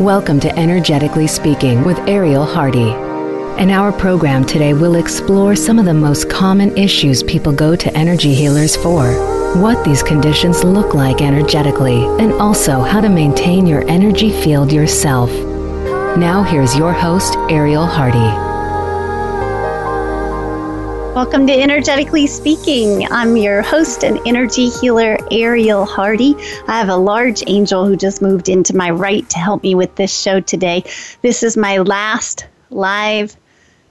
Welcome to Energetically Speaking with Ariel Hardy. In our program today, we'll explore some of the most common issues people go to energy healers for, what these conditions look like energetically, and also how to maintain your energy field yourself. Now, here's your host, Ariel Hardy. Welcome to Energetically Speaking. I'm your host and energy healer, Ariel Hardy. I have a large angel who just moved into my right to help me with this show today. This is my last live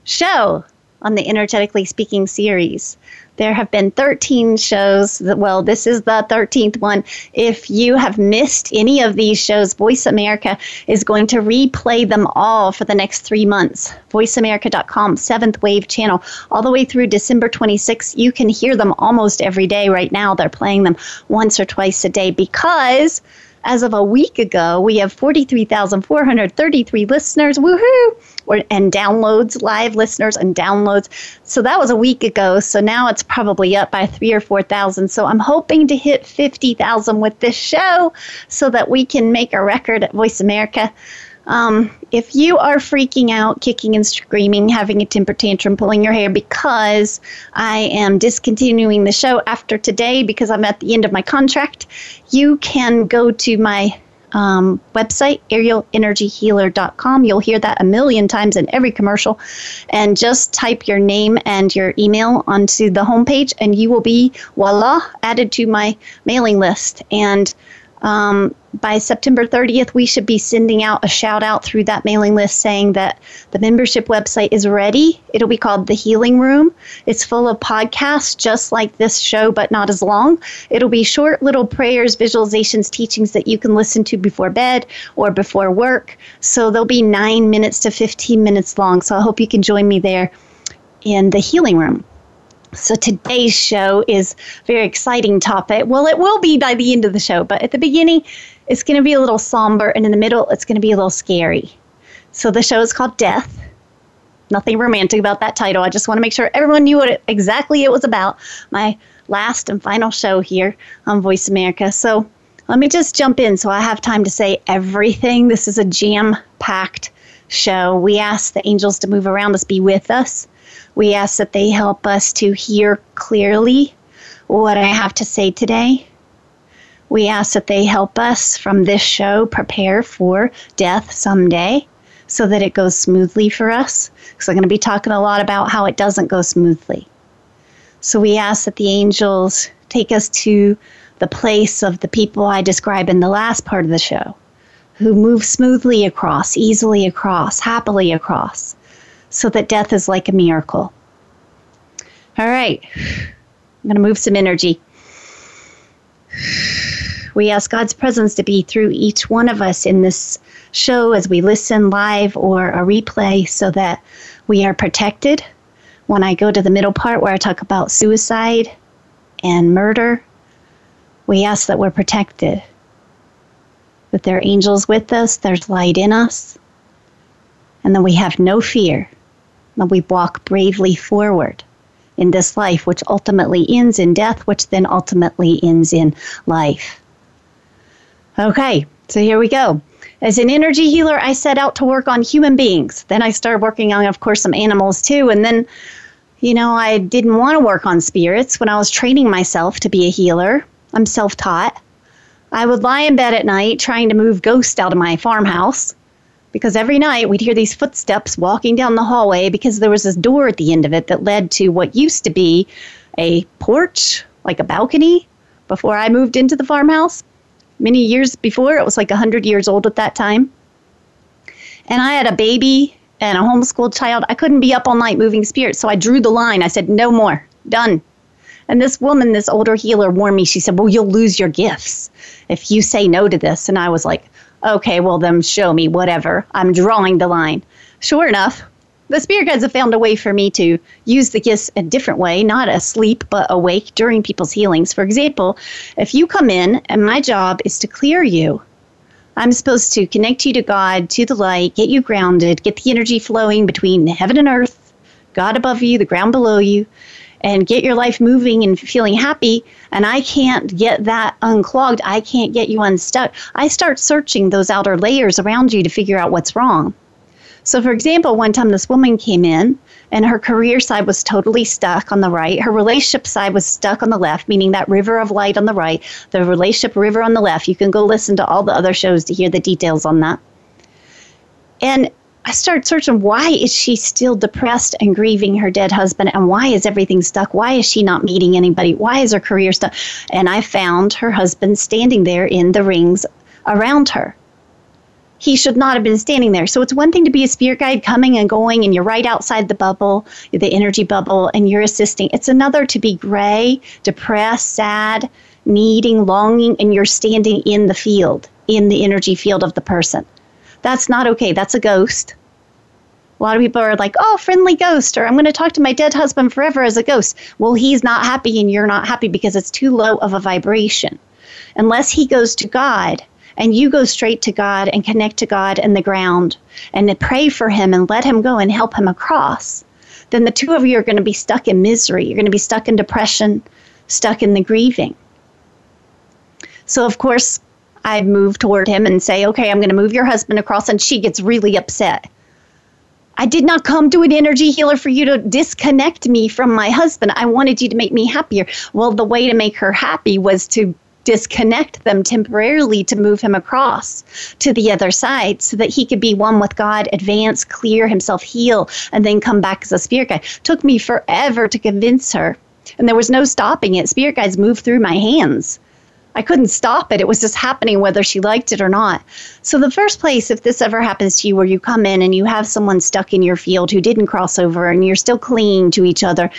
show on the Energetically Speaking series. There have been 13 shows. Well, this is the 13th one. If you have missed any of these shows, Voice America is going to replay them all for the next three months. VoiceAmerica.com, seventh wave channel, all the way through December 26th. You can hear them almost every day right now. They're playing them once or twice a day because as of a week ago, we have 43,433 listeners. Woohoo! And downloads, live listeners and downloads. So that was a week ago. So now it's probably up by three or 4,000. So I'm hoping to hit 50,000 with this show so that we can make a record at Voice America. Um, if you are freaking out, kicking and screaming, having a temper tantrum, pulling your hair because I am discontinuing the show after today because I'm at the end of my contract, you can go to my um, website, arielenergyhealer.com. You'll hear that a million times in every commercial. And just type your name and your email onto the homepage, and you will be, voila, added to my mailing list. And um, by September 30th, we should be sending out a shout out through that mailing list saying that the membership website is ready. It'll be called The Healing Room. It's full of podcasts just like this show, but not as long. It'll be short little prayers, visualizations, teachings that you can listen to before bed or before work. So they'll be nine minutes to 15 minutes long. So I hope you can join me there in the Healing Room. So today's show is a very exciting topic. Well, it will be by the end of the show, but at the beginning, it's going to be a little somber, and in the middle, it's going to be a little scary. So the show is called Death. Nothing romantic about that title. I just want to make sure everyone knew what it, exactly it was about. My last and final show here on Voice America. So let me just jump in so I have time to say everything. This is a jam packed show. We ask the angels to move around us, be with us. We ask that they help us to hear clearly what I have to say today. We ask that they help us from this show prepare for death someday so that it goes smoothly for us. Because I'm going to be talking a lot about how it doesn't go smoothly. So we ask that the angels take us to the place of the people I describe in the last part of the show who move smoothly across, easily across, happily across so that death is like a miracle. All right, I'm going to move some energy. We ask God's presence to be through each one of us in this show as we listen live or a replay so that we are protected. When I go to the middle part where I talk about suicide and murder, we ask that we're protected, that there are angels with us, there's light in us, and that we have no fear and we walk bravely forward in this life, which ultimately ends in death, which then ultimately ends in life. Okay, so here we go. As an energy healer, I set out to work on human beings. Then I started working on, of course, some animals too. And then, you know, I didn't want to work on spirits when I was training myself to be a healer. I'm self taught. I would lie in bed at night trying to move ghosts out of my farmhouse because every night we'd hear these footsteps walking down the hallway because there was this door at the end of it that led to what used to be a porch, like a balcony, before I moved into the farmhouse. Many years before, it was like 100 years old at that time. And I had a baby and a homeschooled child. I couldn't be up all night moving spirits, so I drew the line. I said, no more, done. And this woman, this older healer, warned me. She said, Well, you'll lose your gifts if you say no to this. And I was like, Okay, well, then show me, whatever. I'm drawing the line. Sure enough, the spirit guides have found a way for me to use the gifts a different way, not asleep, but awake during people's healings. For example, if you come in and my job is to clear you, I'm supposed to connect you to God, to the light, get you grounded, get the energy flowing between heaven and earth, God above you, the ground below you, and get your life moving and feeling happy and I can't get that unclogged, I can't get you unstuck. I start searching those outer layers around you to figure out what's wrong. So, for example, one time this woman came in and her career side was totally stuck on the right. Her relationship side was stuck on the left, meaning that river of light on the right, the relationship river on the left. You can go listen to all the other shows to hear the details on that. And I started searching why is she still depressed and grieving her dead husband and why is everything stuck? Why is she not meeting anybody? Why is her career stuck? And I found her husband standing there in the rings around her. He should not have been standing there. So it's one thing to be a spirit guide coming and going and you're right outside the bubble, the energy bubble, and you're assisting. It's another to be gray, depressed, sad, needing, longing, and you're standing in the field, in the energy field of the person. That's not okay. That's a ghost. A lot of people are like, oh, friendly ghost, or I'm going to talk to my dead husband forever as a ghost. Well, he's not happy and you're not happy because it's too low of a vibration. Unless he goes to God and you go straight to God and connect to God and the ground and pray for him and let him go and help him across, then the two of you are going to be stuck in misery. You're going to be stuck in depression, stuck in the grieving. So, of course, I move toward him and say, okay, I'm going to move your husband across. And she gets really upset. I did not come to an energy healer for you to disconnect me from my husband. I wanted you to make me happier. Well, the way to make her happy was to disconnect them temporarily to move him across to the other side so that he could be one with God, advance, clear himself, heal, and then come back as a spirit guide. Took me forever to convince her. And there was no stopping it. Spirit guides moved through my hands. I couldn't stop it. It was just happening whether she liked it or not. So, the first place, if this ever happens to you where you come in and you have someone stuck in your field who didn't cross over and you're still clinging to each other,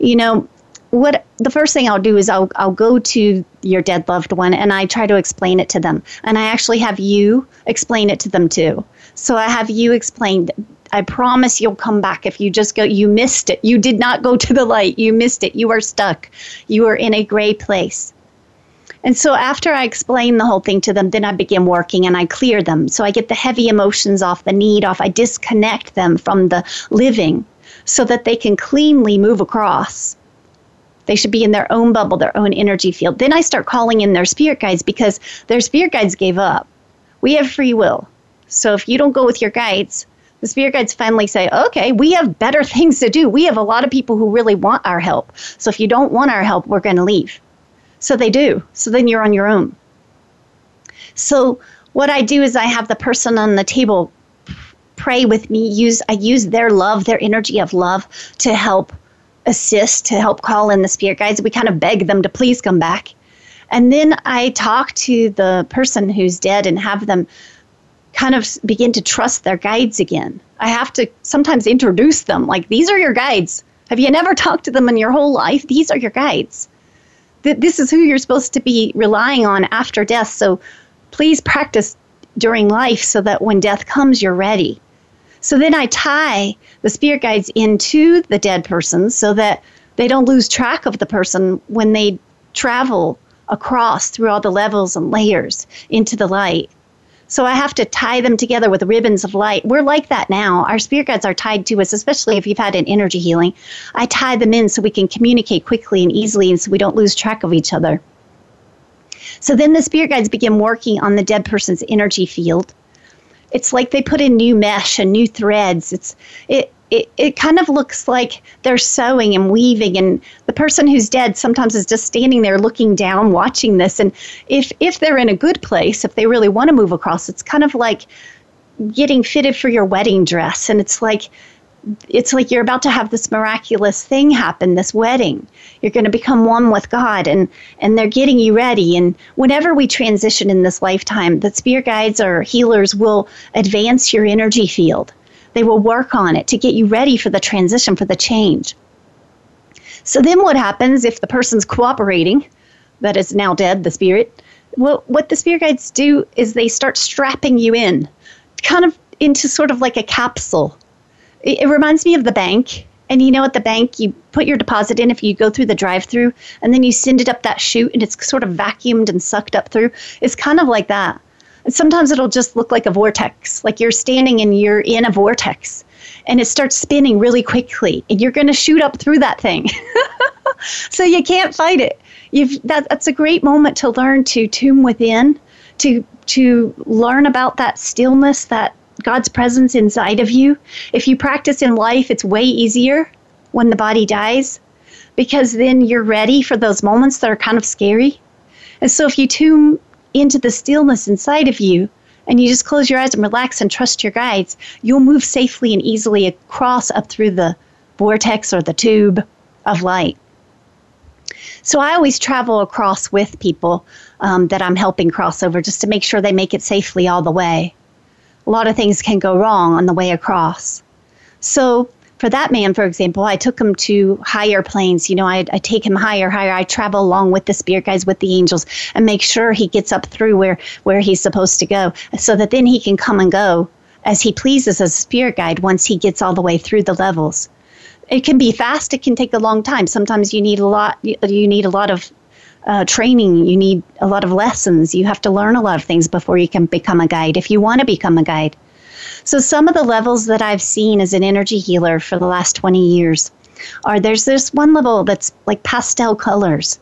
you know, what the first thing I'll do is I'll I'll go to your dead loved one and I try to explain it to them. And I actually have you explain it to them too. So I have you explain I promise you'll come back if you just go you missed it. You did not go to the light. You missed it. You are stuck. You are in a gray place. And so after I explain the whole thing to them, then I begin working and I clear them. So I get the heavy emotions off, the need off. I disconnect them from the living so that they can cleanly move across. They should be in their own bubble, their own energy field. Then I start calling in their spirit guides because their spirit guides gave up. We have free will. So if you don't go with your guides, the spirit guides finally say, okay, we have better things to do. We have a lot of people who really want our help. So if you don't want our help, we're going to leave. So they do. So then you're on your own. So what I do is I have the person on the table pray with me. Use I use their love, their energy of love to help assist, to help call in the spirit guides. We kind of beg them to please come back. And then I talk to the person who's dead and have them kind of begin to trust their guides again. I have to sometimes introduce them like these are your guides. Have you never talked to them in your whole life? These are your guides this is who you're supposed to be relying on after death. So please practice during life so that when death comes, you're ready. So then I tie the spirit guides into the dead person so that they don't lose track of the person when they travel across through all the levels and layers into the light. So I have to tie them together with ribbons of light. We're like that now. Our spirit guides are tied to us, especially if you've had an energy healing. I tie them in so we can communicate quickly and easily and so we don't lose track of each other. So then the spirit guides begin working on the dead person's energy field. It's like they put in new mesh and new threads. It's it it, it kind of looks like they're sewing and weaving and the person who's dead sometimes is just standing there looking down watching this and if if they're in a good place if they really want to move across it's kind of like getting fitted for your wedding dress and it's like it's like you're about to have this miraculous thing happen this wedding. You're going to become one with god and and they're getting you ready and whenever we transition in this lifetime the spirit guides or healers will advance your energy field they will work on it to get you ready for the transition, for the change. So then what happens if the person's cooperating, that is now dead, the spirit? Well, what the spirit guides do is they start strapping you in, kind of into sort of like a capsule. It, it reminds me of the bank. And you know, at the bank, you put your deposit in if you go through the drive through, and then you send it up that chute and it's sort of vacuumed and sucked up through. It's kind of like that. Sometimes it'll just look like a vortex, like you're standing and you're in a vortex and it starts spinning really quickly and you're going to shoot up through that thing. so you can't fight it. You've, that, that's a great moment to learn to tune within, to to learn about that stillness, that God's presence inside of you. If you practice in life, it's way easier when the body dies because then you're ready for those moments that are kind of scary. And so if you tune into the stillness inside of you and you just close your eyes and relax and trust your guides, you'll move safely and easily across up through the vortex or the tube of light. So I always travel across with people um, that I'm helping cross over just to make sure they make it safely all the way. A lot of things can go wrong on the way across. So for that man, for example, I took him to higher planes. You know, I, I take him higher, higher. I travel along with the spirit guides, with the angels, and make sure he gets up through where where he's supposed to go, so that then he can come and go as he pleases as a spirit guide once he gets all the way through the levels. It can be fast. It can take a long time. Sometimes you need a lot. You need a lot of uh, training. You need a lot of lessons. You have to learn a lot of things before you can become a guide. If you want to become a guide. So some of the levels that I've seen as an energy healer for the last 20 years are there's this one level that's like pastel colors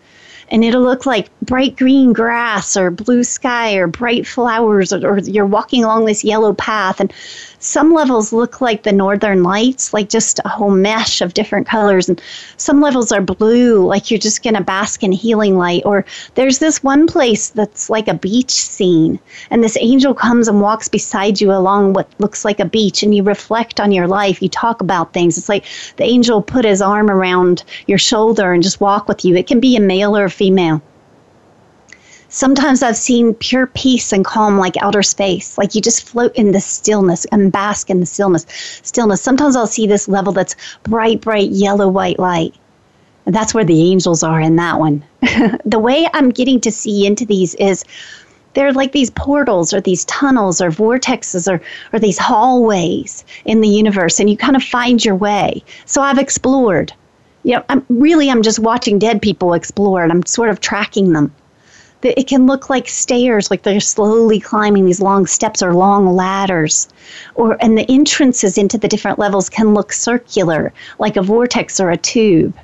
and it'll look like bright green grass or blue sky or bright flowers or, or, you're walking along this yellow path and some levels look like the northern lights like just a whole mesh of different colors. And some levels are blue like you're just going to bask in healing light. Or there's this one place that's like a beach scene and this angel comes and walks beside you along what looks like a beach and you reflect on your life. You talk about things. It's like the angel put his arm around your shoulder and just walk with you. It can be a male or a female Sometimes I've seen pure peace and calm like outer space, like you just float in the stillness and bask in the stillness. Stillness. Sometimes I'll see this level that's bright, bright yellow white light. And that's where the angels are in that one. the way I'm getting to see into these is they're like these portals or these tunnels or vortexes or, or these hallways in the universe, and you kind of find your way. So I've explored. You know, I'm really I'm just watching dead people explore and I'm sort of tracking them it can look like stairs, like they're slowly climbing these long steps or long ladders. Or and the entrances into the different levels can look circular, like a vortex or a tube.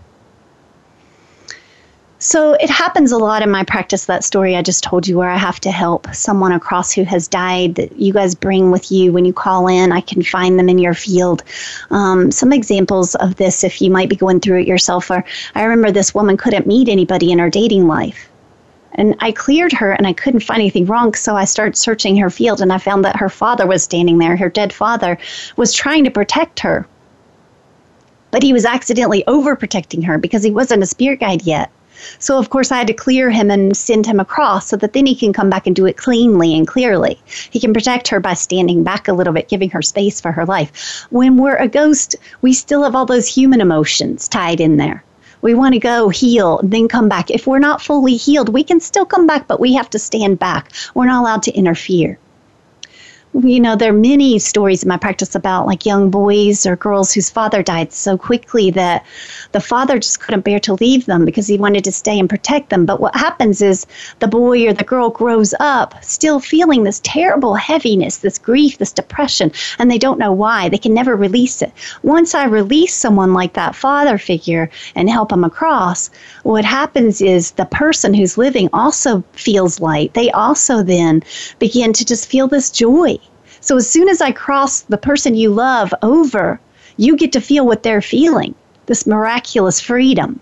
So it happens a lot in my practice, that story I just told you, where I have to help someone across who has died that you guys bring with you when you call in. I can find them in your field. Um, some examples of this, if you might be going through it yourself, are I remember this woman couldn't meet anybody in her dating life. And I cleared her and I couldn't find anything wrong. So I started searching her field and I found that her father was standing there. Her dead father was trying to protect her. But he was accidentally overprotecting her because he wasn't a spirit guide yet. So, of course, I had to clear him and send him across so that then he can come back and do it cleanly and clearly. He can protect her by standing back a little bit, giving her space for her life. When we're a ghost, we still have all those human emotions tied in there. We want to go heal, then come back. If we're not fully healed, we can still come back, but we have to stand back. We're not allowed to interfere you know, there are many stories in my practice about like young boys or girls whose father died so quickly that the father just couldn't bear to leave them because he wanted to stay and protect them. But what happens is the boy or the girl grows up still feeling this terrible heaviness, this grief, this depression, and they don't know why. They can never release it. Once I release someone like that father figure and help them across, what happens is the person who's living also feels light. They also then begin to just feel this joy so as soon as I cross the person you love over, you get to feel what they're feeling this miraculous freedom.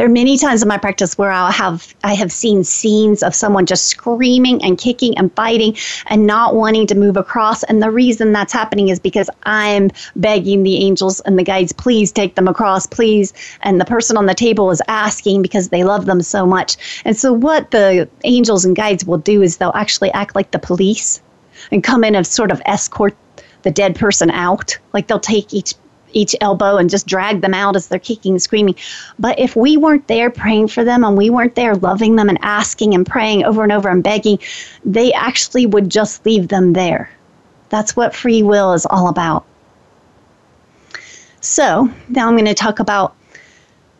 There are many times in my practice where I'll have I have seen scenes of someone just screaming and kicking and biting and not wanting to move across. And the reason that's happening is because I'm begging the angels and the guides, please take them across, please. And the person on the table is asking because they love them so much. And so what the angels and guides will do is they'll actually act like the police and come in and sort of escort the dead person out. Like they'll take each each elbow and just drag them out as they're kicking and screaming. But if we weren't there praying for them and we weren't there loving them and asking and praying over and over and begging, they actually would just leave them there. That's what free will is all about. So now I'm going to talk about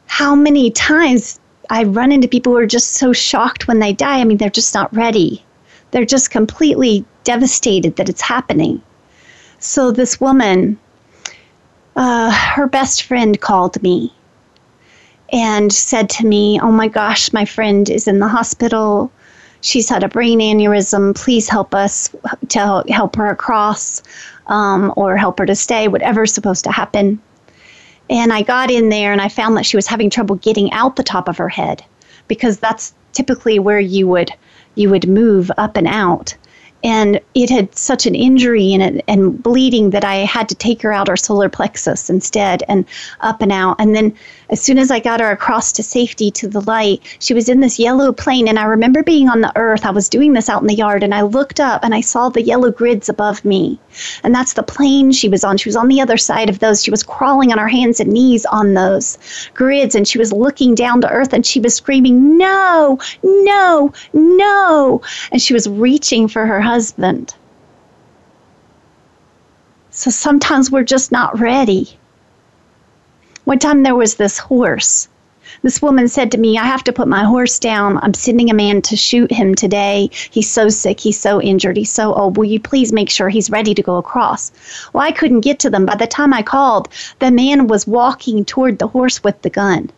how many times I run into people who are just so shocked when they die. I mean, they're just not ready. They're just completely devastated that it's happening. So this woman uh, her best friend called me and said to me, Oh my gosh, my friend is in the hospital. She's had a brain aneurysm. Please help us to help her across um, or help her to stay, whatever's supposed to happen. And I got in there and I found that she was having trouble getting out the top of her head because that's typically where you would you would move up and out and it had such an injury in it and bleeding that I had to take her out her solar plexus instead and up and out. And then as soon as I got her across to safety to the light, she was in this yellow plane. And I remember being on the earth. I was doing this out in the yard and I looked up and I saw the yellow grids above me. And that's the plane she was on. She was on the other side of those. She was crawling on her hands and knees on those grids and she was looking down to earth and she was screaming, No, no, no. And she was reaching for her husband. So sometimes we're just not ready. One time there was this horse. This woman said to me, I have to put my horse down. I'm sending a man to shoot him today. He's so sick. He's so injured. He's so old. Will you please make sure he's ready to go across? Well, I couldn't get to them. By the time I called, the man was walking toward the horse with the gun.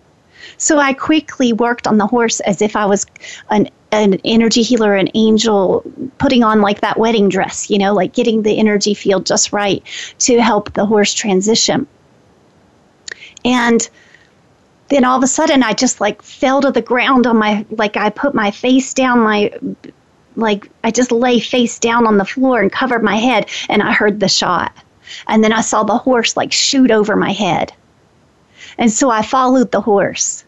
So I quickly worked on the horse as if I was an an energy healer, an angel, putting on like that wedding dress, you know, like getting the energy field just right to help the horse transition. And then all of a sudden I just like fell to the ground on my like I put my face down my like I just lay face down on the floor and covered my head and I heard the shot. And then I saw the horse like shoot over my head. And so I followed the horse.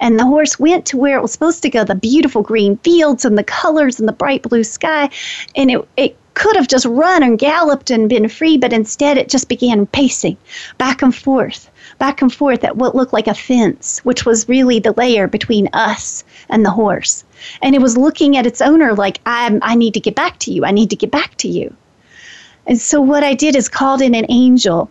And the horse went to where it was supposed to go, the beautiful green fields and the colors and the bright blue sky. And it, it could have just run and galloped and been free, but instead it just began pacing back and forth, back and forth at what looked like a fence, which was really the layer between us and the horse. And it was looking at its owner like, i I need to get back to you. I need to get back to you. And so what I did is called in an angel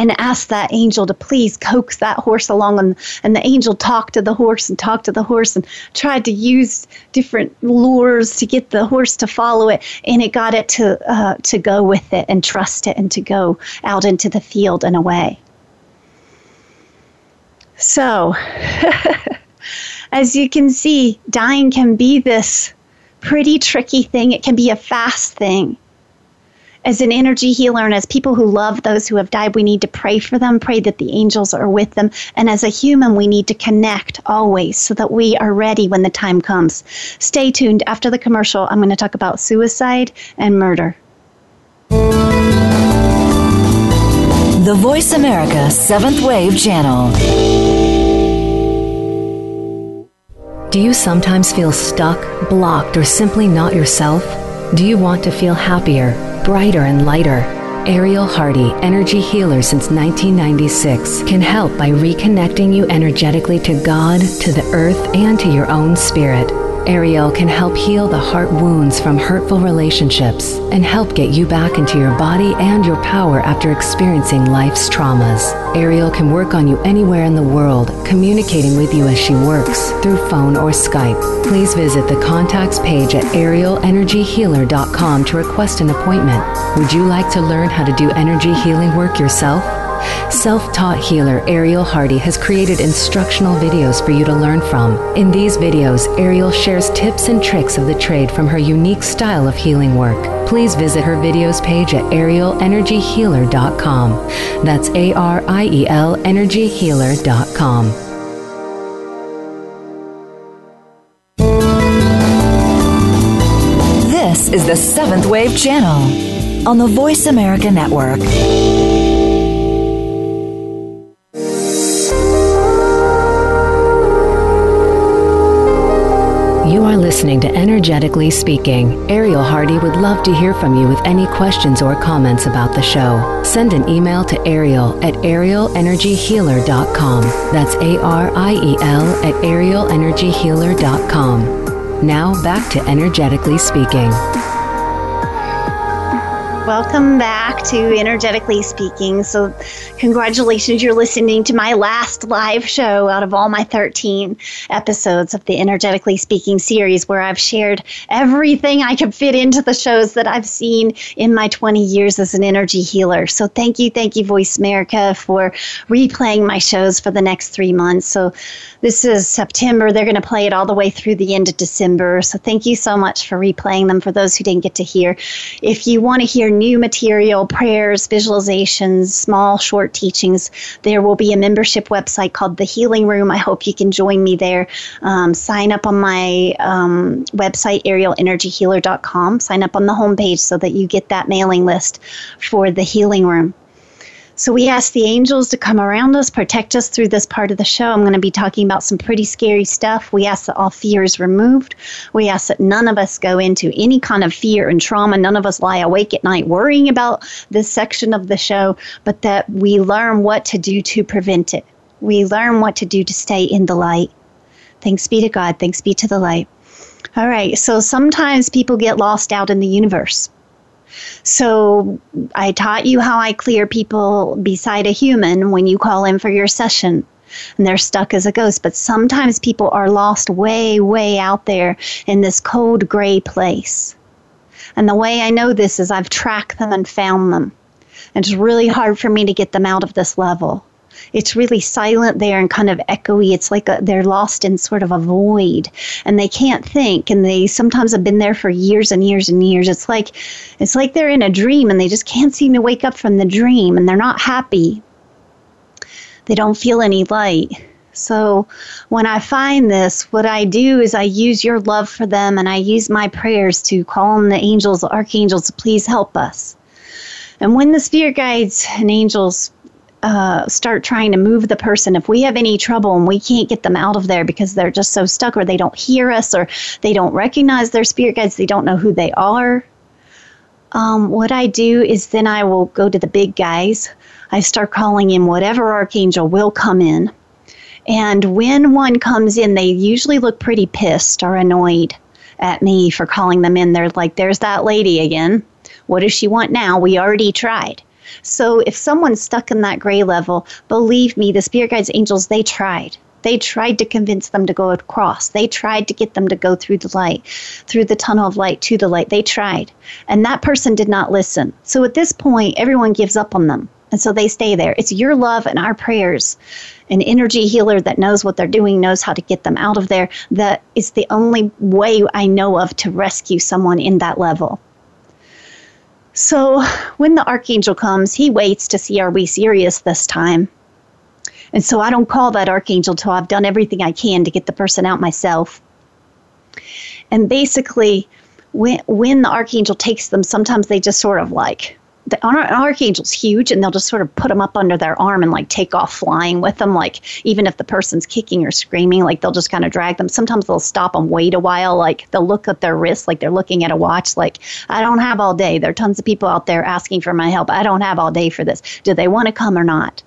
and asked that angel to please coax that horse along. And, and the angel talked to the horse and talked to the horse and tried to use different lures to get the horse to follow it. And it got it to, uh, to go with it and trust it and to go out into the field and away. So, as you can see, dying can be this pretty tricky thing. It can be a fast thing as an energy healer and as people who love those who have died, we need to pray for them, pray that the angels are with them. And as a human, we need to connect always so that we are ready when the time comes. Stay tuned. After the commercial, I'm going to talk about suicide and murder. The Voice America Seventh Wave Channel. Do you sometimes feel stuck, blocked, or simply not yourself? Do you want to feel happier? Brighter and lighter. Ariel Hardy, energy healer since 1996, can help by reconnecting you energetically to God, to the earth, and to your own spirit. Ariel can help heal the heart wounds from hurtful relationships and help get you back into your body and your power after experiencing life's traumas. Ariel can work on you anywhere in the world, communicating with you as she works through phone or Skype. Please visit the contacts page at arielenergyhealer.com to request an appointment. Would you like to learn how to do energy healing work yourself? Self taught healer Ariel Hardy has created instructional videos for you to learn from. In these videos, Ariel shares tips and tricks of the trade from her unique style of healing work. Please visit her videos page at arielenergyhealer.com. That's A R I E L energyhealer.com. This is the Seventh Wave Channel on the Voice America Network. Listening to Energetically Speaking. Ariel Hardy would love to hear from you with any questions or comments about the show. Send an email to Ariel at arielenergyhealer.com. That's A R I E L at arielenergyhealer.com. Now back to Energetically Speaking. Welcome back to Energetically Speaking. So, congratulations, you're listening to my last live show out of all my 13 episodes of the Energetically Speaking series, where I've shared everything I could fit into the shows that I've seen in my 20 years as an energy healer. So, thank you, thank you, Voice America, for replaying my shows for the next three months. So, this is September. They're going to play it all the way through the end of December. So, thank you so much for replaying them for those who didn't get to hear. If you want to hear new material, prayers, visualizations, small, short teachings, there will be a membership website called The Healing Room. I hope you can join me there. Um, sign up on my um, website, arielenergyhealer.com. Sign up on the homepage so that you get that mailing list for The Healing Room. So we ask the angels to come around us, protect us through this part of the show. I'm going to be talking about some pretty scary stuff. We ask that all fear is removed. We ask that none of us go into any kind of fear and trauma. None of us lie awake at night worrying about this section of the show, but that we learn what to do to prevent it. We learn what to do to stay in the light. Thanks be to God. Thanks be to the light. All right. So sometimes people get lost out in the universe. So I taught you how I clear people beside a human when you call in for your session and they're stuck as a ghost. But sometimes people are lost way, way out there in this cold gray place. And the way I know this is I've tracked them and found them. And it's really hard for me to get them out of this level it's really silent there and kind of echoey. It's like a, they're lost in sort of a void and they can't think. And they sometimes have been there for years and years and years. It's like it's like they're in a dream and they just can't seem to wake up from the dream and they're not happy. They don't feel any light. So when I find this, what I do is I use your love for them and I use my prayers to call on the angels, archangels, please help us. And when the spirit guides and angels uh, start trying to move the person. If we have any trouble and we can't get them out of there because they're just so stuck or they don't hear us or they don't recognize their spirit guides, they don't know who they are. Um, what I do is then I will go to the big guys. I start calling in whatever archangel will come in. And when one comes in, they usually look pretty pissed or annoyed at me for calling them in. They're like, there's that lady again. What does she want now? We already tried. So if someone's stuck in that gray level, believe me, the spirit guides, angels, they tried. They tried to convince them to go across. They tried to get them to go through the light, through the tunnel of light to the light. They tried. And that person did not listen. So at this point, everyone gives up on them. And so they stay there. It's your love and our prayers. An energy healer that knows what they're doing, knows how to get them out of there. That is the only way I know of to rescue someone in that level. So when the archangel comes, he waits to see are we serious this time. And so I don't call that archangel till I've done everything I can to get the person out myself. And basically, when when the archangel takes them, sometimes they just sort of like the archangel's huge and they'll just sort of put them up under their arm and like take off flying with them like even if the person's kicking or screaming like they'll just kind of drag them. Sometimes they'll stop and wait a while like they'll look at their wrist like they're looking at a watch like i don't have all day. There are tons of people out there asking for my help. I don't have all day for this. Do they want to come or not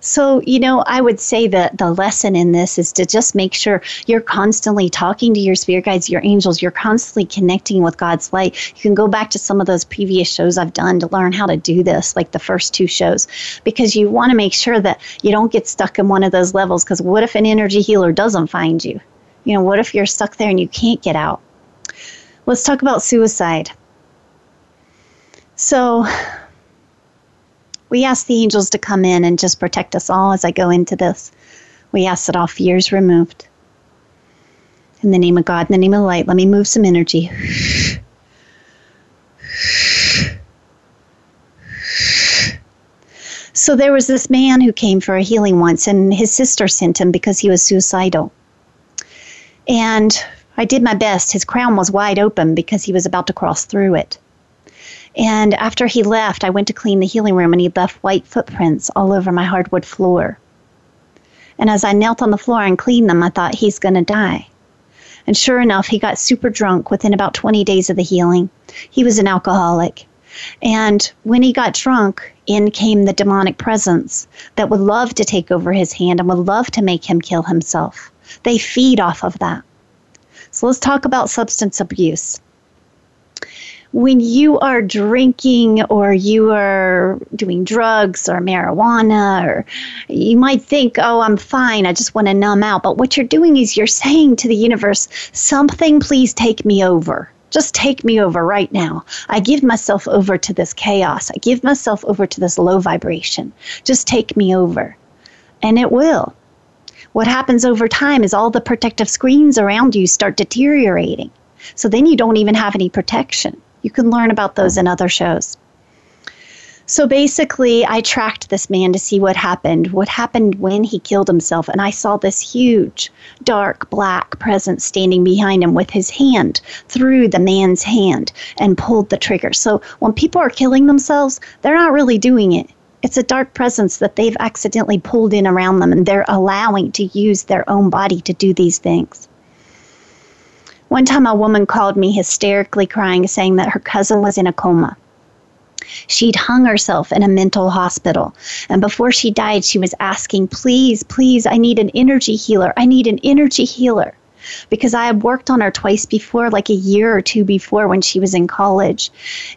so, you know, I would say that the lesson in this is to just make sure you're constantly talking to your spirit guides, your angels, you're constantly connecting with God's light. You can go back to some of those previous shows I've done to learn how to do this, like the first two shows, because you want to make sure that you don't get stuck in one of those levels. Because what if an energy healer doesn't find you? You know, what if you're stuck there and you can't get out? Let's talk about suicide. So, we ask the angels to come in and just protect us all as I go into this. We ask that all fears removed. In the name of God, in the name of light, let me move some energy. So there was this man who came for a healing once, and his sister sent him because he was suicidal. And I did my best. His crown was wide open because he was about to cross through it. And after he left, I went to clean the healing room and he left white footprints all over my hardwood floor. And as I knelt on the floor and cleaned them, I thought, he's going to die. And sure enough, he got super drunk within about 20 days of the healing. He was an alcoholic. And when he got drunk, in came the demonic presence that would love to take over his hand and would love to make him kill himself. They feed off of that. So let's talk about substance abuse when you are drinking or you are doing drugs or marijuana or you might think oh i'm fine i just want to numb out but what you're doing is you're saying to the universe something please take me over just take me over right now. I give myself over to this chaos. I give myself over to this low vibration. Just take me over. And it will. What happens over time is all the protective screens around you start deteriorating. So then you don't even have any protection. You can learn about those in other shows. So basically, I tracked this man to see what happened, what happened when he killed himself. And I saw this huge, dark, black presence standing behind him with his hand through the man's hand and pulled the trigger. So when people are killing themselves, they're not really doing it. It's a dark presence that they've accidentally pulled in around them and they're allowing to use their own body to do these things. One time, a woman called me hysterically crying, saying that her cousin was in a coma. She'd hung herself in a mental hospital. And before she died, she was asking, Please, please, I need an energy healer. I need an energy healer. Because I had worked on her twice before, like a year or two before when she was in college.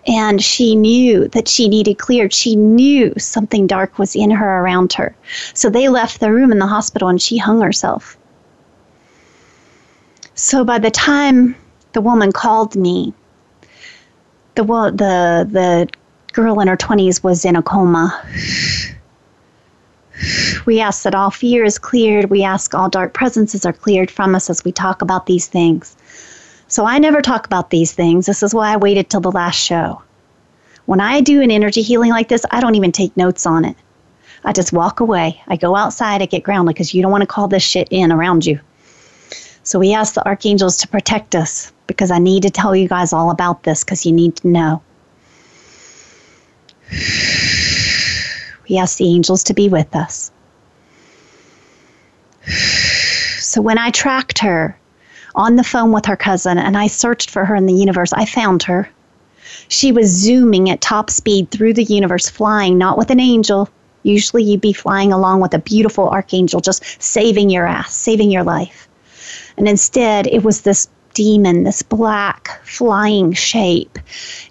And she knew that she needed cleared. She knew something dark was in her around her. So they left the room in the hospital and she hung herself. So by the time the woman called me, the the the girl in her 20s was in a coma. We ask that all fear is cleared. We ask all dark presences are cleared from us as we talk about these things. So I never talk about these things. This is why I waited till the last show. When I do an energy healing like this, I don't even take notes on it. I just walk away. I go outside, I get grounded because you don't want to call this shit in around you. So we ask the archangels to protect us because I need to tell you guys all about this because you need to know. We ask the angels to be with us. So when I tracked her on the phone with her cousin and I searched for her in the universe, I found her. She was zooming at top speed through the universe, flying not with an angel. Usually you'd be flying along with a beautiful archangel, just saving your ass, saving your life. And instead, it was this demon, this black flying shape.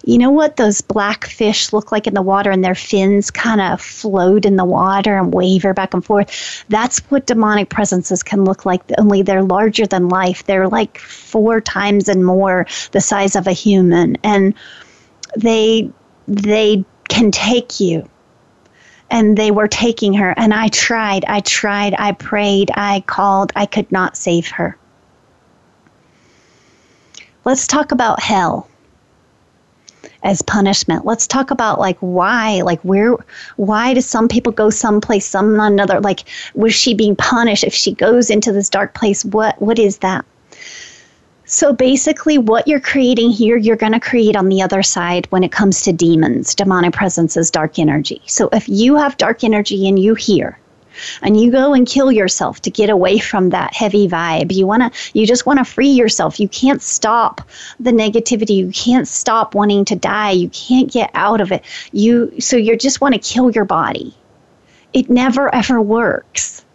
You know what those black fish look like in the water and their fins kind of float in the water and waver back and forth? That's what demonic presences can look like, only they're larger than life. They're like four times and more the size of a human. And they they can take you and they were taking her and i tried i tried i prayed i called i could not save her let's talk about hell as punishment. Let's talk about like why, like where, why do some people go someplace, some not another? Like, was she being punished if she goes into this dark place? What, what is that? So basically, what you're creating here, you're going to create on the other side when it comes to demons, demonic presences, dark energy. So if you have dark energy in you here, and you go and kill yourself to get away from that heavy vibe. You want to you just want to free yourself. You can't stop the negativity. You can't stop wanting to die. You can't get out of it. You so you just want to kill your body. It never ever works.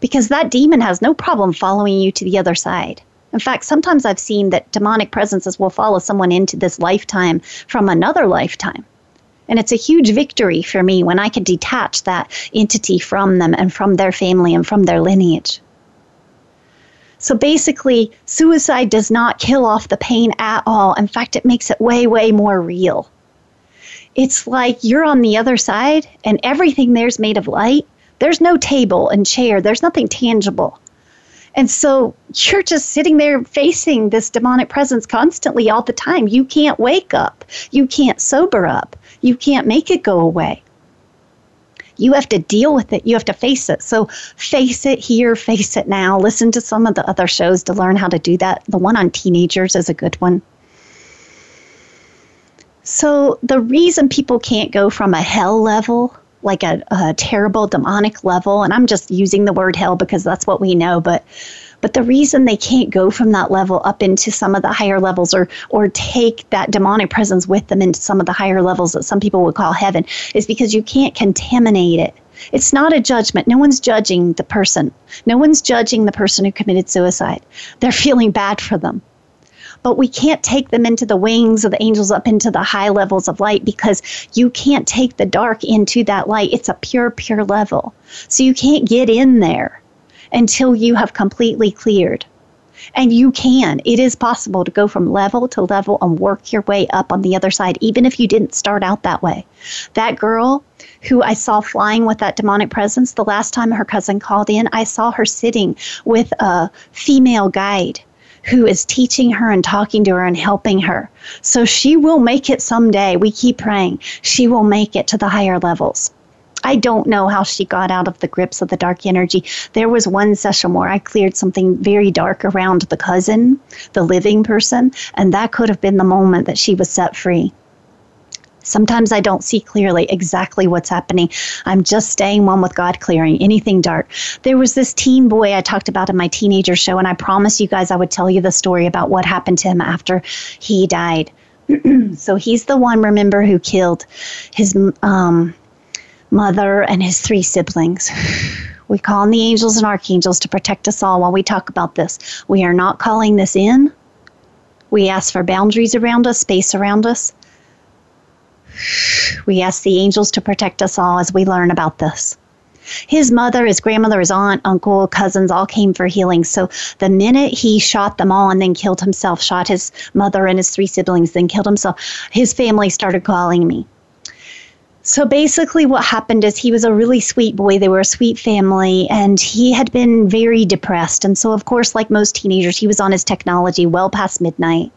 Because that demon has no problem following you to the other side. In fact, sometimes I've seen that demonic presences will follow someone into this lifetime from another lifetime. And it's a huge victory for me when I can detach that entity from them and from their family and from their lineage. So basically, suicide does not kill off the pain at all. In fact, it makes it way, way more real. It's like you're on the other side and everything there's made of light. There's no table and chair, there's nothing tangible. And so you're just sitting there facing this demonic presence constantly all the time. You can't wake up. You can't sober up. You can't make it go away. You have to deal with it. You have to face it. So face it here, face it now. Listen to some of the other shows to learn how to do that. The one on teenagers is a good one. So the reason people can't go from a hell level like a, a terrible demonic level and i'm just using the word hell because that's what we know but but the reason they can't go from that level up into some of the higher levels or or take that demonic presence with them into some of the higher levels that some people would call heaven is because you can't contaminate it it's not a judgment. No one's judging the person. No one's judging the person who committed suicide. They're feeling bad for them. but we can't take them into the wings of the angels up into the high levels of light because you can't take the dark into that light. It's a pure, pure level. So you can't get in there until you have completely cleared. And you can. It is possible to go from level to level and work your way up on the other side, even if you didn't start out that way. That girl who I saw flying with that demonic presence, the last time her cousin called in, I saw her sitting with a female guide who is teaching her and talking to her and helping her. So she will make it someday. We keep praying. She will make it to the higher levels. I don't know how she got out of the grips of the dark energy. There was one session where I cleared something very dark around the cousin, the living person, and that could have been the moment that she was set free. Sometimes I don't see clearly exactly what's happening. I'm just staying one with God, clearing anything dark. There was this teen boy I talked about in my teenager show, and I promised you guys I would tell you the story about what happened to him after he died. so he's the one, remember, who killed his um, mother, and his three siblings. We call on the angels and archangels to protect us all while we talk about this. We are not calling this in. We ask for boundaries around us, space around us. We ask the angels to protect us all as we learn about this. His mother, his grandmother, his aunt, uncle, cousins all came for healing. So the minute he shot them all and then killed himself, shot his mother and his three siblings, then killed himself, his family started calling me. So basically, what happened is he was a really sweet boy. They were a sweet family, and he had been very depressed. And so, of course, like most teenagers, he was on his technology well past midnight.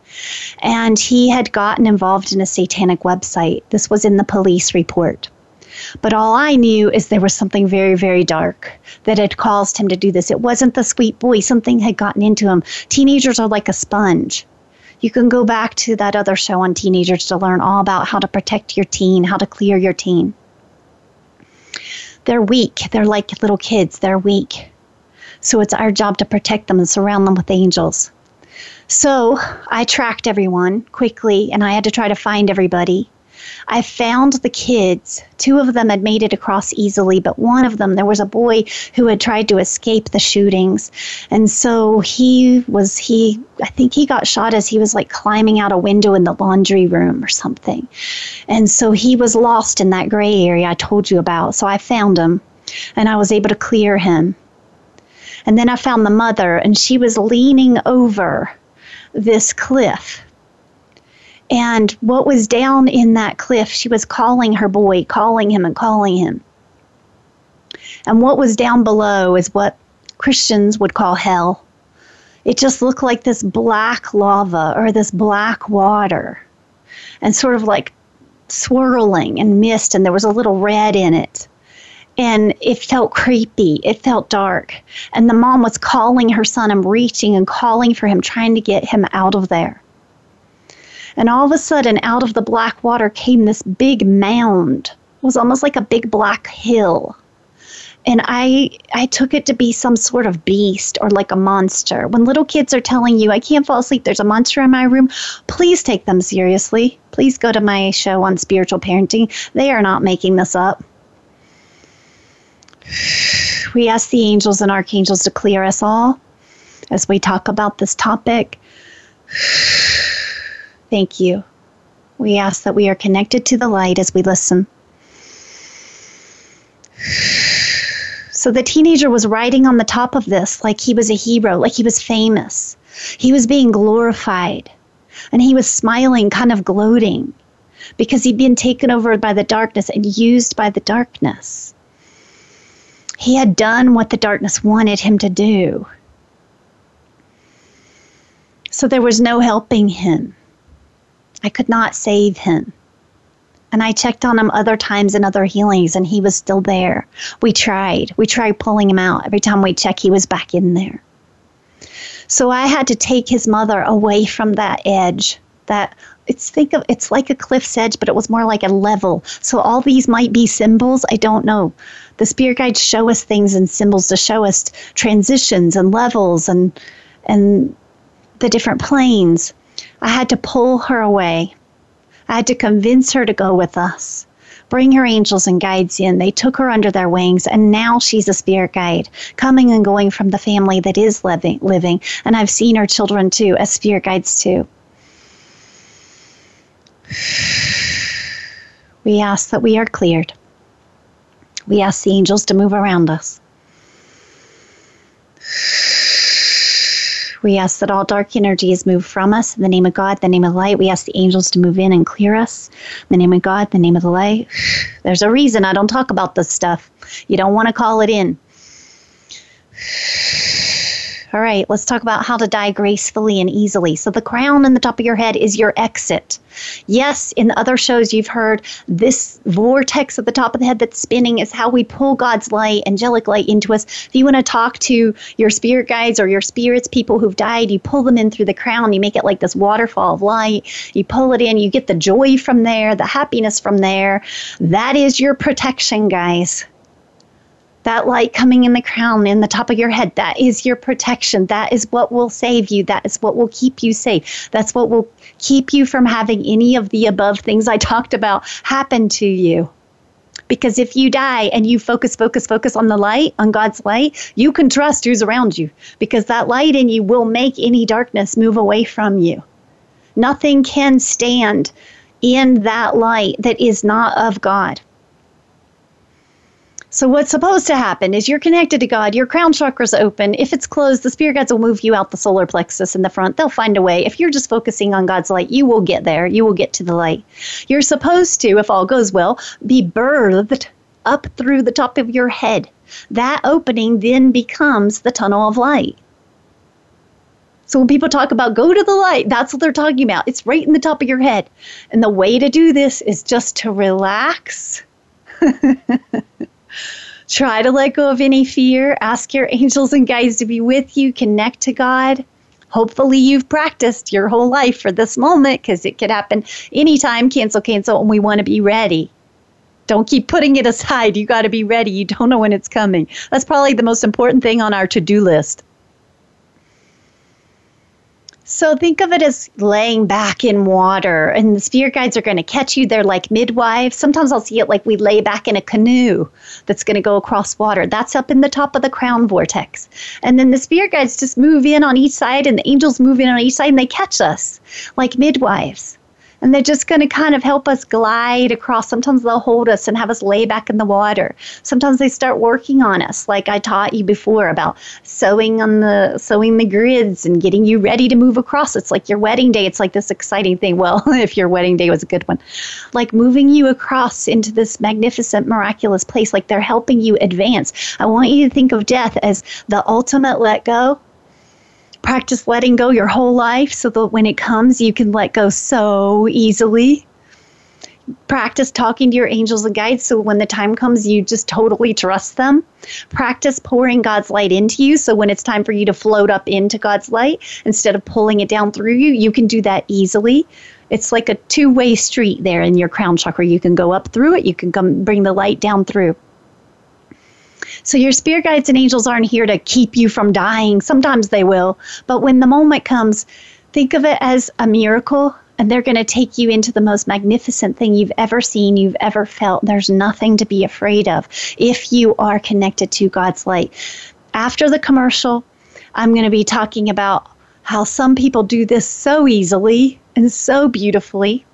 And he had gotten involved in a satanic website. This was in the police report. But all I knew is there was something very, very dark that had caused him to do this. It wasn't the sweet boy, something had gotten into him. Teenagers are like a sponge you can go back to that other show on teenagers to learn all about how to protect your teen, how to clear your teen. They're weak. They're like little kids. They're weak. So it's our job to protect them and surround them with angels. So I tracked everyone quickly and I had to try to find everybody. I found the kids. Two of them had made it across easily, but one of them, there was a boy who had tried to escape the shootings. And so he was, he, I think he got shot as he was like climbing out a window in the laundry room or something. And so he was lost in that gray area I told you about. So I found him and I was able to clear him. And then I found the mother, and she was leaning over this cliff and what was down in that cliff, she was calling her boy, calling him and calling him. And what was down below is what Christians would call hell. It just looked like this black lava or this black water and sort of like swirling and mist, and there was a little red in it. And it felt creepy. It felt dark. And the mom was calling her son and reaching and calling for him, trying to get him out of there. And all of a sudden, out of the black water came this big mound. It was almost like a big black hill. And I I took it to be some sort of beast or like a monster. When little kids are telling you, I can't fall asleep, there's a monster in my room, please take them seriously. Please go to my show on spiritual parenting. They are not making this up. We ask the angels and archangels to clear us all as we talk about this topic. Thank you. We ask that we are connected to the light as we listen. So the teenager was riding on the top of this like he was a hero, like he was famous. He was being glorified. And he was smiling, kind of gloating, because he'd been taken over by the darkness and used by the darkness. He had done what the darkness wanted him to do. So there was no helping him. I could not save him. And I checked on him other times in other healings, and he was still there. We tried. We tried pulling him out. Every time we check, he was back in there. So I had to take his mother away from that edge. That it's think of it's like a cliff's edge, but it was more like a level. So all these might be symbols. I don't know. The spirit guides show us things and symbols to show us transitions and levels and and the different planes. I had to pull her away. I had to convince her to go with us. bring her angels and guides in. They took her under their wings, and now she's a spirit guide, coming and going from the family that is living. living. And I've seen her children too as spirit guides too. We ask that we are cleared. We ask the angels to move around us. We ask that all dark energy is moved from us. In the name of God, the name of light, we ask the angels to move in and clear us. In the name of God, the name of the light. There's a reason I don't talk about this stuff. You don't want to call it in. All right, let's talk about how to die gracefully and easily. So, the crown in the top of your head is your exit. Yes, in other shows you've heard this vortex at the top of the head that's spinning is how we pull God's light, angelic light into us. If you want to talk to your spirit guides or your spirits, people who've died, you pull them in through the crown. You make it like this waterfall of light. You pull it in, you get the joy from there, the happiness from there. That is your protection, guys that light coming in the crown in the top of your head that is your protection. That is what will save you. That is what will keep you safe. That's what will keep you from having any of the above things i talked about happen to you. Because if you die and you focus focus focus on the light on god's light you can trust who's around you. Because that light in you will make any darkness move away from you. Nothing can stand in that light that is not of god so what's supposed to happen is you're connected to God, your crown chakra's open. If it's closed, the spirit guides will move you out the solar plexus in the front. They'll find a way. If you're just focusing on God's light, you will get there. You will get to the light. You're supposed to, if all goes well, be birthed up through the top of your head. That opening then becomes the tunnel of light. So when people talk about go to the light, that's what they're talking about. It's right in the top of your head. And the way to do this is just to relax. Try to let go of any fear. Ask your angels and guides to be with you. Connect to God. Hopefully, you've practiced your whole life for this moment because it could happen anytime. Cancel, cancel, and we want to be ready. Don't keep putting it aside. You got to be ready. You don't know when it's coming. That's probably the most important thing on our to do list. So think of it as laying back in water, and the spirit guides are going to catch you. They're like midwives. Sometimes I'll see it like we lay back in a canoe that's going to go across water. That's up in the top of the crown vortex. And then the spirit guides just move in on each side, and the angels move in on each side, and they catch us like midwives and they're just going to kind of help us glide across. Sometimes they'll hold us and have us lay back in the water. Sometimes they start working on us, like I taught you before about sewing on the sewing the grids and getting you ready to move across. It's like your wedding day. It's like this exciting thing. Well, if your wedding day was a good one, like moving you across into this magnificent, miraculous place. Like they're helping you advance. I want you to think of death as the ultimate let go practice letting go your whole life so that when it comes, you can let go so easily. Practice talking to your angels and guides so when the time comes, you just totally trust them. Practice pouring God's light into you so when it's time for you to float up into God's light, instead of pulling it down through you, you can do that easily. It's like a two way street there in your crown chakra. You can go up through it, you can come bring the light down through. So your spirit guides and angels aren't here to keep you from dying. Sometimes they will, but when the moment comes, think of it as a miracle and they're going to take you into the most magnificent thing you've ever seen, you've ever felt. There's nothing to be afraid of if you are connected to God's light. After the commercial, I'm going to be talking about how some people do this so easily and so beautifully.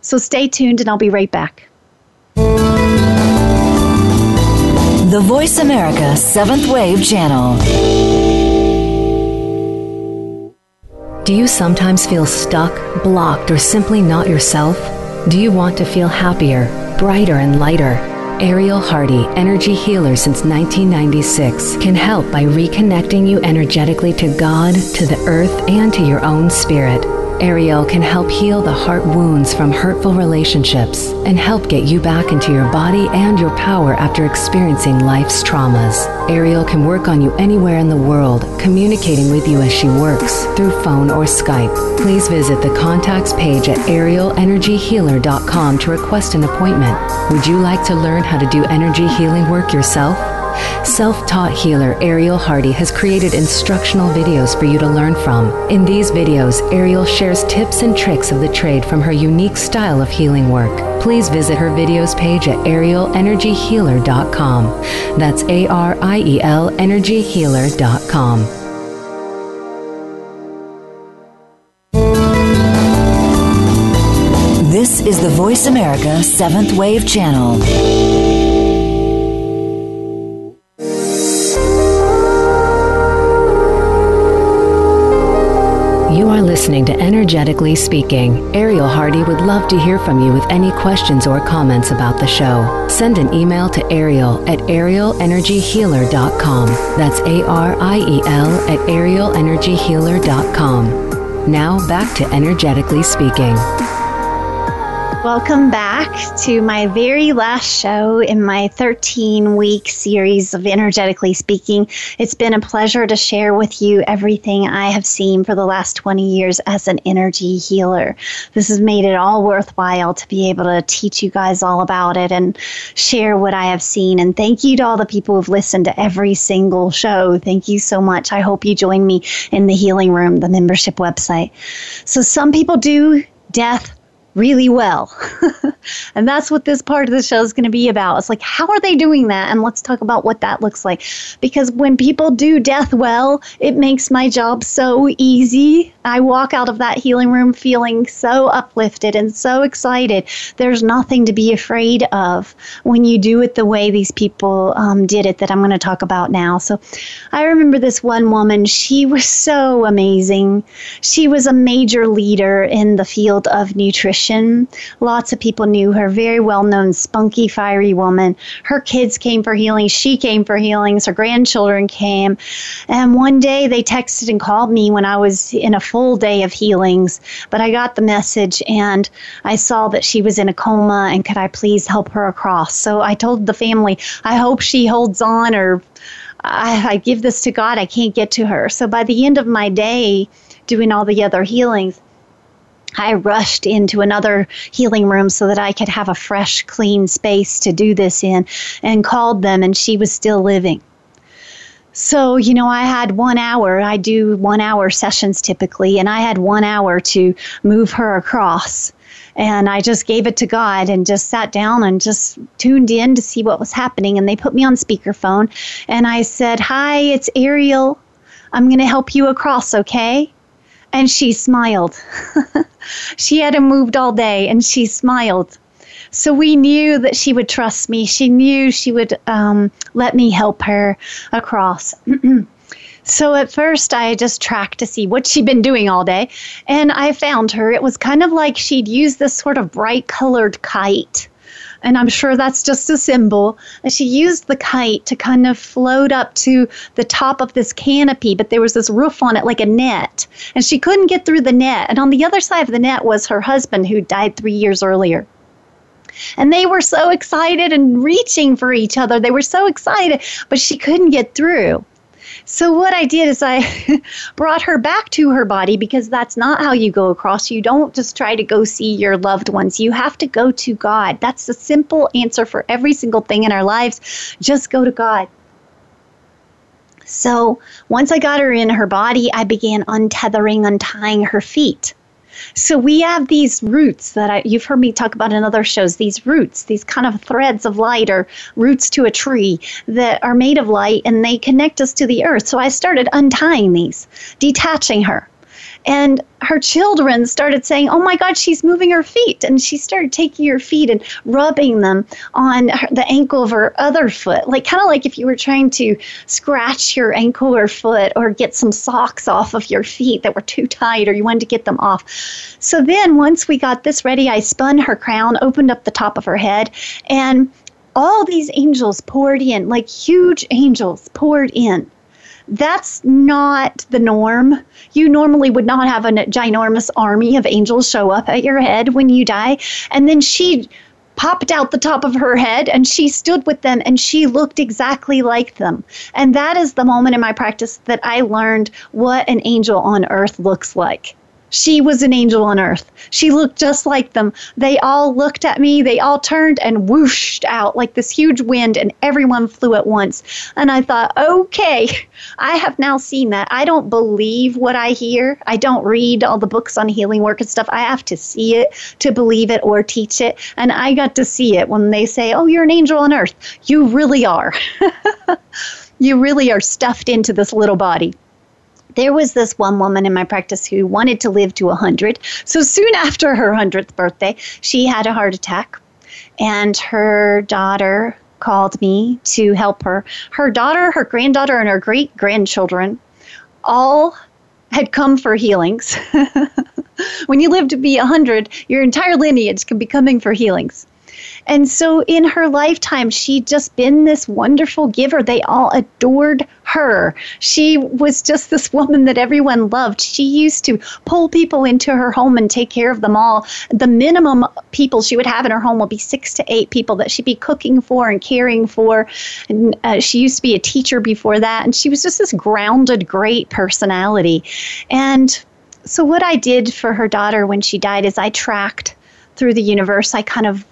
So stay tuned and I'll be right back. The Voice America Seventh Wave Channel. Do you sometimes feel stuck, blocked, or simply not yourself? Do you want to feel happier, brighter, and lighter? Ariel Hardy, energy healer since 1996, can help by reconnecting you energetically to God, to the earth, and to your own spirit. Ariel can help heal the heart wounds from hurtful relationships and help get you back into your body and your power after experiencing life's traumas. Ariel can work on you anywhere in the world, communicating with you as she works through phone or Skype. Please visit the contacts page at arielenergyhealer.com to request an appointment. Would you like to learn how to do energy healing work yourself? Self taught healer Ariel Hardy has created instructional videos for you to learn from. In these videos, Ariel shares tips and tricks of the trade from her unique style of healing work. Please visit her videos page at arielenergyhealer.com. That's A R I E L energyhealer.com. This is the Voice America Seventh Wave Channel. Listening to Energetically Speaking. Ariel Hardy would love to hear from you with any questions or comments about the show. Send an email to Ariel at arielenergyhealer.com. That's A R I E L at arielenergyhealer.com. Now back to Energetically Speaking. Welcome back to my very last show in my 13 week series of Energetically Speaking. It's been a pleasure to share with you everything I have seen for the last 20 years as an energy healer. This has made it all worthwhile to be able to teach you guys all about it and share what I have seen. And thank you to all the people who've listened to every single show. Thank you so much. I hope you join me in the Healing Room, the membership website. So, some people do death really well. and that's what this part of the show is going to be about. It's like, how are they doing that? And let's talk about what that looks like. Because when people do death well, it makes my job so easy. I walk out of that healing room feeling so uplifted and so excited. There's nothing to be afraid of when you do it the way these people um, did it that I'm going to talk about now. So I remember this one woman, she was so amazing. She was a major leader in the field of nutrition Lots of people knew her, very well known, spunky, fiery woman. Her kids came for healing. She came for healings. Her grandchildren came. And one day they texted and called me when I was in a full day of healings. But I got the message and I saw that she was in a coma and could I please help her across? So I told the family, I hope she holds on or I, I give this to God. I can't get to her. So by the end of my day, doing all the other healings, I rushed into another healing room so that I could have a fresh, clean space to do this in and called them, and she was still living. So, you know, I had one hour. I do one hour sessions typically, and I had one hour to move her across. And I just gave it to God and just sat down and just tuned in to see what was happening. And they put me on speakerphone, and I said, Hi, it's Ariel. I'm going to help you across, okay? and she smiled. she hadn't moved all day and she smiled. So we knew that she would trust me. She knew she would um, let me help her across. so at first, I just tracked to see what she'd been doing all day, and I found her. It was kind of like she'd used this sort of bright colored kite and I'm sure that's just a symbol. And she used the kite to kind of float up to the top of this canopy, but there was this roof on it like a net. And she couldn't get through the net. And on the other side of the net was her husband who died three years earlier. And they were so excited and reaching for each other. They were so excited, but she couldn't get through. So what I did is I brought her back to her body because that's not how you go across. You don't just try to go see your loved ones. You have to go to God. That's the simple answer for every single thing in our lives. Just go to God. So once I got her in her body, I began untethering, untying her feet. So we have these roots that I, you've heard me talk about in other shows, these roots, these kind of threads of light or roots to a tree that are made of light and they connect us to the earth. So I started untying these, detaching her. And her children started saying, Oh my God, she's moving her feet. And she started taking her feet and rubbing them on her, the ankle of her other foot, like kind of like if you were trying to scratch your ankle or foot or get some socks off of your feet that were too tight or you wanted to get them off. So then once we got this ready, I spun her crown, opened up the top of her head, and all these angels poured in, like huge angels poured in that's not the norm. You normally would not have a ginormous army of angels show up at your head when you die. And then she popped out the top of her head and she stood with them and she looked exactly like them. And that is the moment in my practice that I learned what an angel on earth looks like. She was an angel on earth. She looked just like them. They all looked at me. They all turned and whooshed out like this huge wind, and everyone flew at once. And I thought, okay, I have now seen that. I don't believe what I hear. I don't read all the books on healing work and stuff. I have to see it to believe it or teach it. And I got to see it when they say, oh, you're an angel on earth. You really are. you really are stuffed into this little body there was this one woman in my practice who wanted to live to 100. So soon after her 100th birthday, she had a heart attack, and her daughter called me to help her. Her daughter, her granddaughter, and her great grandchildren all had come for healings. when you live to be 100, your entire lineage can be coming for healings. And so in her lifetime, she'd just been this wonderful giver. They all adored her. She was just this woman that everyone loved. She used to pull people into her home and take care of them all. The minimum people she would have in her home would be six to eight people that she'd be cooking for and caring for. And uh, she used to be a teacher before that. And she was just this grounded, great personality. And so, what I did for her daughter when she died is I tracked through the universe. I kind of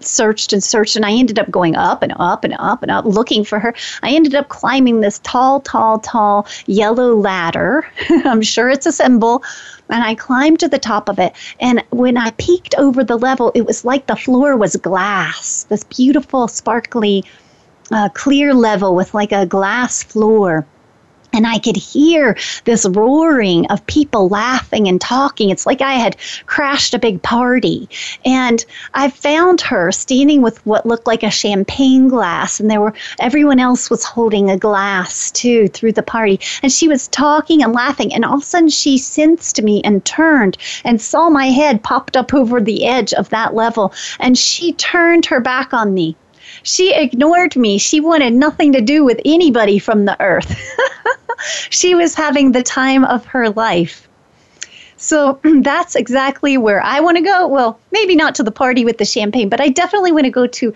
searched and searched and I ended up going up and up and up and up looking for her. I ended up climbing this tall, tall, tall yellow ladder. I'm sure it's a symbol. And I climbed to the top of it. And when I peeked over the level, it was like the floor was glass, this beautiful, sparkly, uh, clear level with like a glass floor and I could hear this roaring of people laughing and talking. It's like I had crashed a big party. And I found her standing with what looked like a champagne glass, and there were everyone else was holding a glass too through the party. And she was talking and laughing, and all of a sudden she sensed me and turned and saw my head popped up over the edge of that level, and she turned her back on me she ignored me. She wanted nothing to do with anybody from the earth. she was having the time of her life. So that's exactly where I want to go. Well, maybe not to the party with the champagne, but I definitely want to go to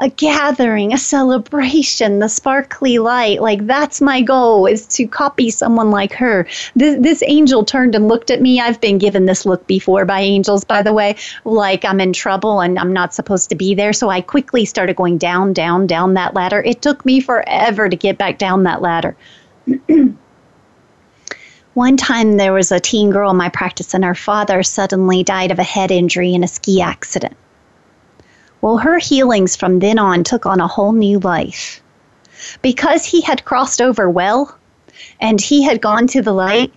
a gathering, a celebration, the sparkly light. Like that's my goal is to copy someone like her. This, this angel turned and looked at me. I've been given this look before by angels, by the way, like I'm in trouble and I'm not supposed to be there. So I quickly started going down, down, down that ladder. It took me forever to get back down that ladder. One time there was a teen girl in my practice, and her father suddenly died of a head injury in a ski accident. Well, her healings from then on took on a whole new life. Because he had crossed over well and he had gone to the light,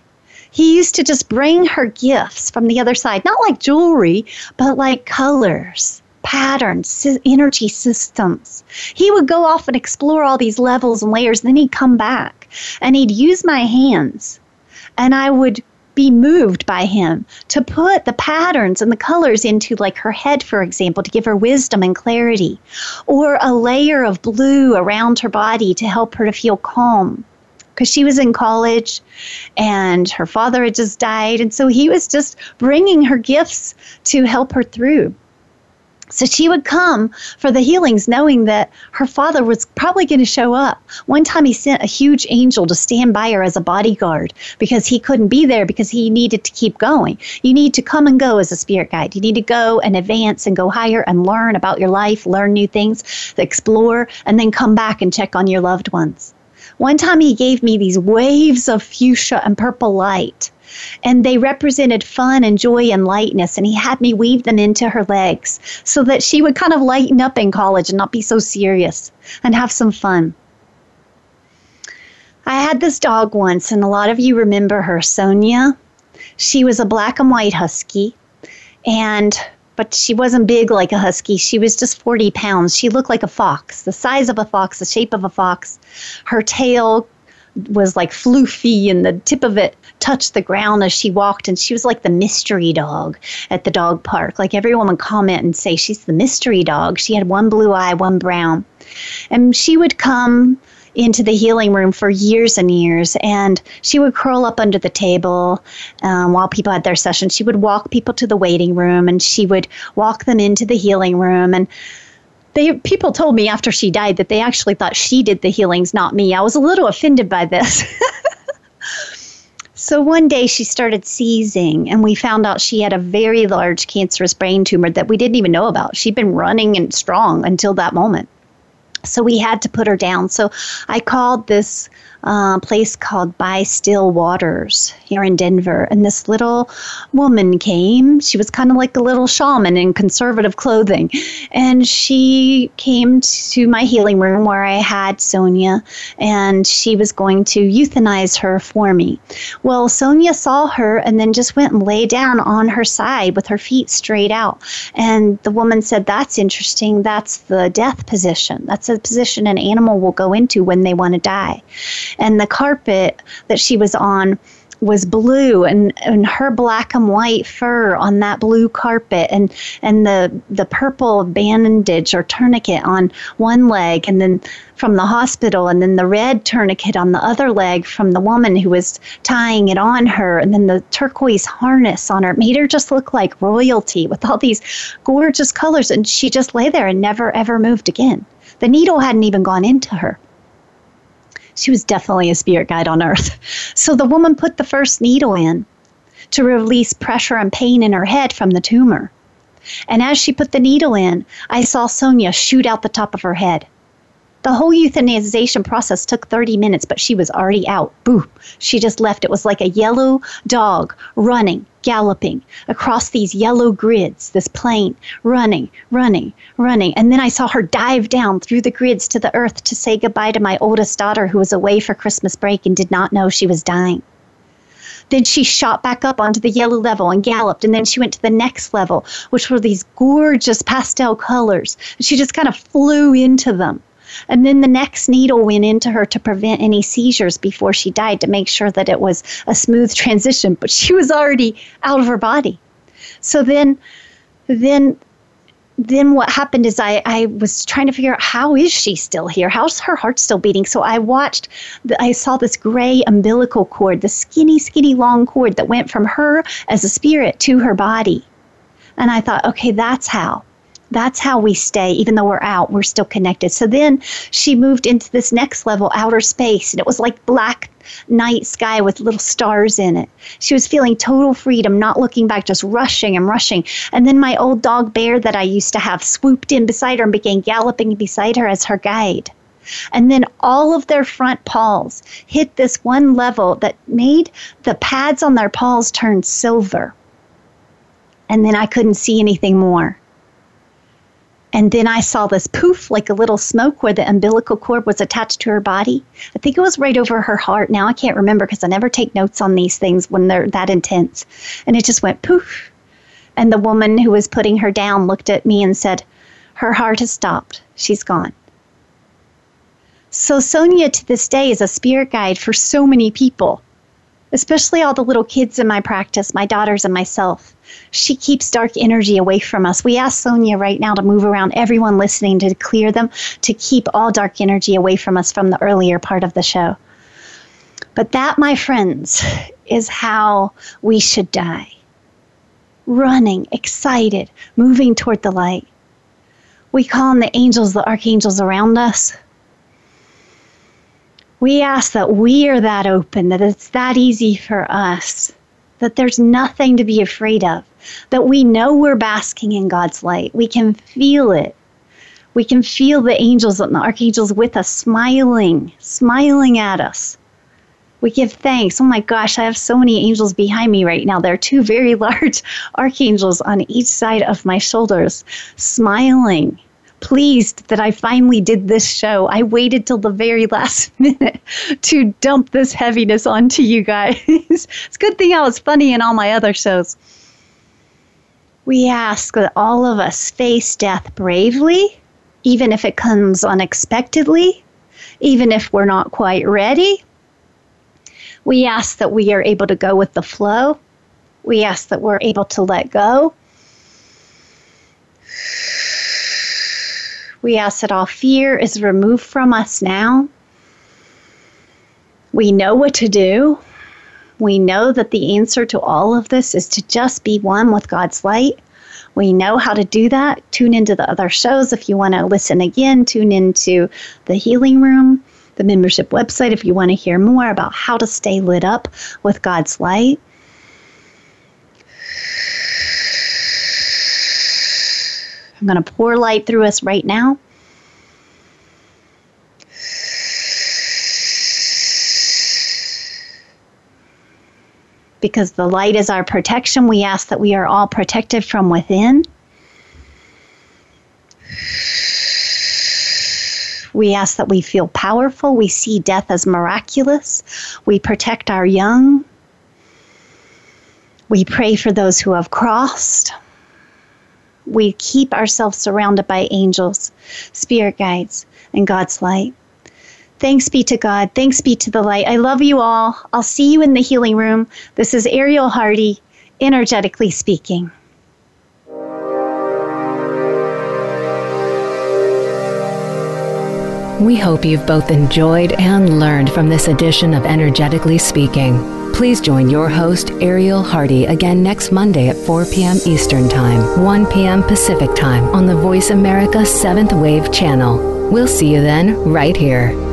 he used to just bring her gifts from the other side, not like jewelry, but like colors, patterns, energy systems. He would go off and explore all these levels and layers, and then he'd come back and he'd use my hands. And I would be moved by him to put the patterns and the colors into like her head for example to give her wisdom and clarity. Or a layer of blue around her body to help her to feel calm. Because she was in college and her father had just died. And so he was just bringing her gifts to help her through so she would come for the healings knowing that her father was probably going to show up. One time he sent a huge angel to stand by her as a bodyguard because he couldn't be there because he needed to keep going. You need to come and go as a spirit guide. You need to go and advance and go higher and learn about your life, learn new things, explore, and then come back and check on your loved ones. One time he gave me these waves of fuchsia and purple light and they represented fun and joy and lightness. And he had me weave them into her legs so that she would kind of lighten up in college and not be so serious and have some fun. I had this dog once, and a lot of you remember her, Sonia. She was a black and white husky, and but she wasn't big like a husky. She was just 40 pounds. She looked like a fox, the size of a fox, the shape of a fox. Her tail was like floofy and the tip of it touched the ground as she walked and she was like the mystery dog at the dog park like everyone would comment and say she's the mystery dog she had one blue eye one brown and she would come into the healing room for years and years. And she would curl up under the table um, while people had their sessions. She would walk people to the waiting room and she would walk them into the healing room. And they people told me after she died that they actually thought she did the healings, not me. I was a little offended by this. So one day she started seizing, and we found out she had a very large cancerous brain tumor that we didn't even know about. She'd been running and strong until that moment. So we had to put her down. So I called this uh, place called By Still Waters here in Denver. And this little woman came. She was kind of like a little shaman in conservative clothing. And she came to my healing room where I had Sonia, and she was going to euthanize her for me. Well, Sonia saw her and then just went and lay down on her side with her feet straight out. And the woman said, That's interesting. That's the death position. That's a position an animal will go into when they want to die and the carpet that she was on was blue and, and her black and white fur on that blue carpet. And and the the purple bandage or tourniquet on one leg and then from the hospital and then the red tourniquet on the other leg from the woman who was tying it on her. And then the turquoise harness on her made her just look like royalty with all these gorgeous colors. And she just lay there and never ever moved again. The needle hadn't even gone into her she was definitely a spirit guide on earth. So the woman put the first needle in to release pressure and pain in her head from the tumor. And as she put the needle in, I saw Sonia shoot out the top of her head. The whole euthanization process took 30 minutes, but she was already out. Boo! She just left. It was like a yellow dog running, galloping across these yellow grids, this plane, running, running, running. And then I saw her dive down through the grids to the earth to say goodbye to my oldest daughter who was away for Christmas break and did not know she was dying. Then she shot back up onto the yellow level and galloped. And then she went to the next level, which were these gorgeous pastel colors. She just kind of flew into them. And then the next needle went into her to prevent any seizures before she died to make sure that it was a smooth transition, but she was already out of her body. So then then then what happened is I, I was trying to figure out how is she still here? How's her heart still beating? So I watched, the, I saw this gray umbilical cord, the skinny, skinny long cord that went from her as a spirit to her body. And I thought, okay, that's how. That's how we stay, even though we're out, we're still connected. So then she moved into this next level, outer space, and it was like black night sky with little stars in it. She was feeling total freedom, not looking back, just rushing and rushing. And then my old dog Bear that I used to have swooped in beside her and began galloping beside her as her guide. And then all of their front paws hit this one level that made the pads on their paws turn silver. And then I couldn't see anything more. And then I saw this poof, like a little smoke where the umbilical cord was attached to her body. I think it was right over her heart. Now I can't remember because I never take notes on these things when they're that intense. And it just went poof. And the woman who was putting her down looked at me and said, Her heart has stopped. She's gone. So Sonia to this day is a spirit guide for so many people, especially all the little kids in my practice, my daughters and myself she keeps dark energy away from us. We ask Sonia right now to move around everyone listening to clear them, to keep all dark energy away from us from the earlier part of the show. But that, my friends, is how we should die running, excited, moving toward the light. We call on the angels, the archangels around us. We ask that we are that open, that it's that easy for us that there's nothing to be afraid of, that we know we're basking in God's light. We can feel it. We can feel the angels and the archangels with us smiling, smiling at us. We give thanks. Oh my gosh, I have so many angels behind me right now. There are two very large archangels on each side of my shoulders, smiling pleased that I finally did this show. I waited till the very last minute to dump this heaviness onto you guys. it's a good thing I was funny in all my other shows. We ask that all of us face death bravely, even if it comes unexpectedly, even if we're not quite ready. We ask that we are able to go with the flow. We ask that we're able to let go. We ask that all fear is removed from us now. We know what to do. We know that the answer to all of this is to just be one with God's light. We know how to do that. Tune into the other shows if you want to listen again. Tune into the healing room. the membership website if you want to hear more about how to stay lit up with God's light. I'm going to pour light through us right now. Because the light is our protection, we ask that we are all protected from within. We ask that we feel powerful. We see death as miraculous. We protect our young. We pray for those who have crossed. We keep ourselves surrounded by angels, spirit guides, and God's light. Thanks be to God. Thanks be to the light. I love you all. I'll see you in the healing room. This is Ariel Hardy, energetically speaking. We hope you've both enjoyed and learned from this edition of Energetically Speaking. Please join your host, Ariel Hardy, again next Monday at 4 p.m. Eastern Time, 1 p.m. Pacific Time on the Voice America 7th Wave channel. We'll see you then, right here.